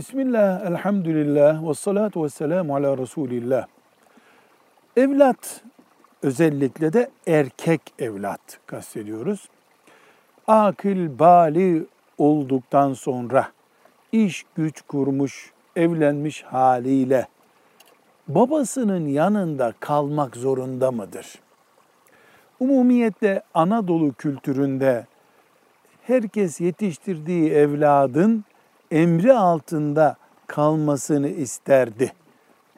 Bismillah, elhamdülillah, ve salatu ve selamu ala Resulillah. Evlat, özellikle de erkek evlat kastediyoruz. Akıl, bali olduktan sonra iş güç kurmuş, evlenmiş haliyle babasının yanında kalmak zorunda mıdır? Umumiyetle Anadolu kültüründe herkes yetiştirdiği evladın emri altında kalmasını isterdi.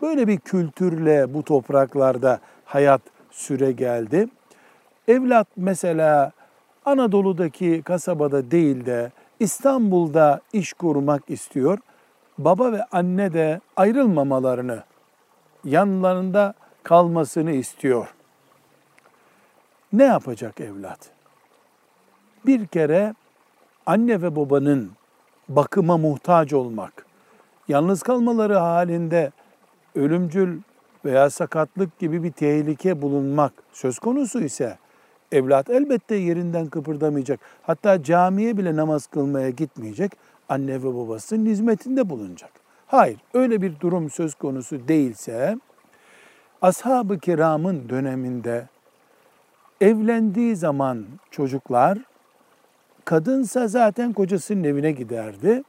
Böyle bir kültürle bu topraklarda hayat süre geldi. Evlat mesela Anadolu'daki kasabada değil de İstanbul'da iş kurmak istiyor. Baba ve anne de ayrılmamalarını, yanlarında kalmasını istiyor. Ne yapacak evlat? Bir kere anne ve babanın bakıma muhtaç olmak, yalnız kalmaları halinde ölümcül veya sakatlık gibi bir tehlike bulunmak söz konusu ise evlat elbette yerinden kıpırdamayacak. Hatta camiye bile namaz kılmaya gitmeyecek. Anne ve babasının hizmetinde bulunacak. Hayır, öyle bir durum söz konusu değilse ashab-ı kiramın döneminde evlendiği zaman çocuklar kadınsa zaten kocasının evine giderdi.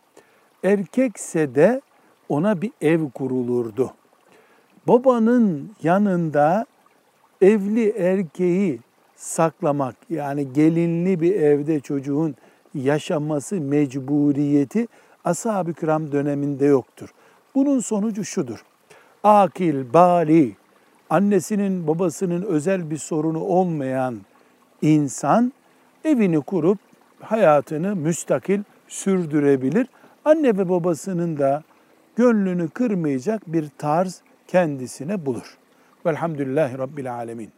Erkekse de ona bir ev kurulurdu. Babanın yanında evli erkeği saklamak yani gelinli bir evde çocuğun yaşaması mecburiyeti ashab-ı kiram döneminde yoktur. Bunun sonucu şudur. Akil, bali, annesinin babasının özel bir sorunu olmayan insan evini kurup hayatını müstakil sürdürebilir. Anne ve babasının da gönlünü kırmayacak bir tarz kendisine bulur. Velhamdülillahi Rabbil Alemin.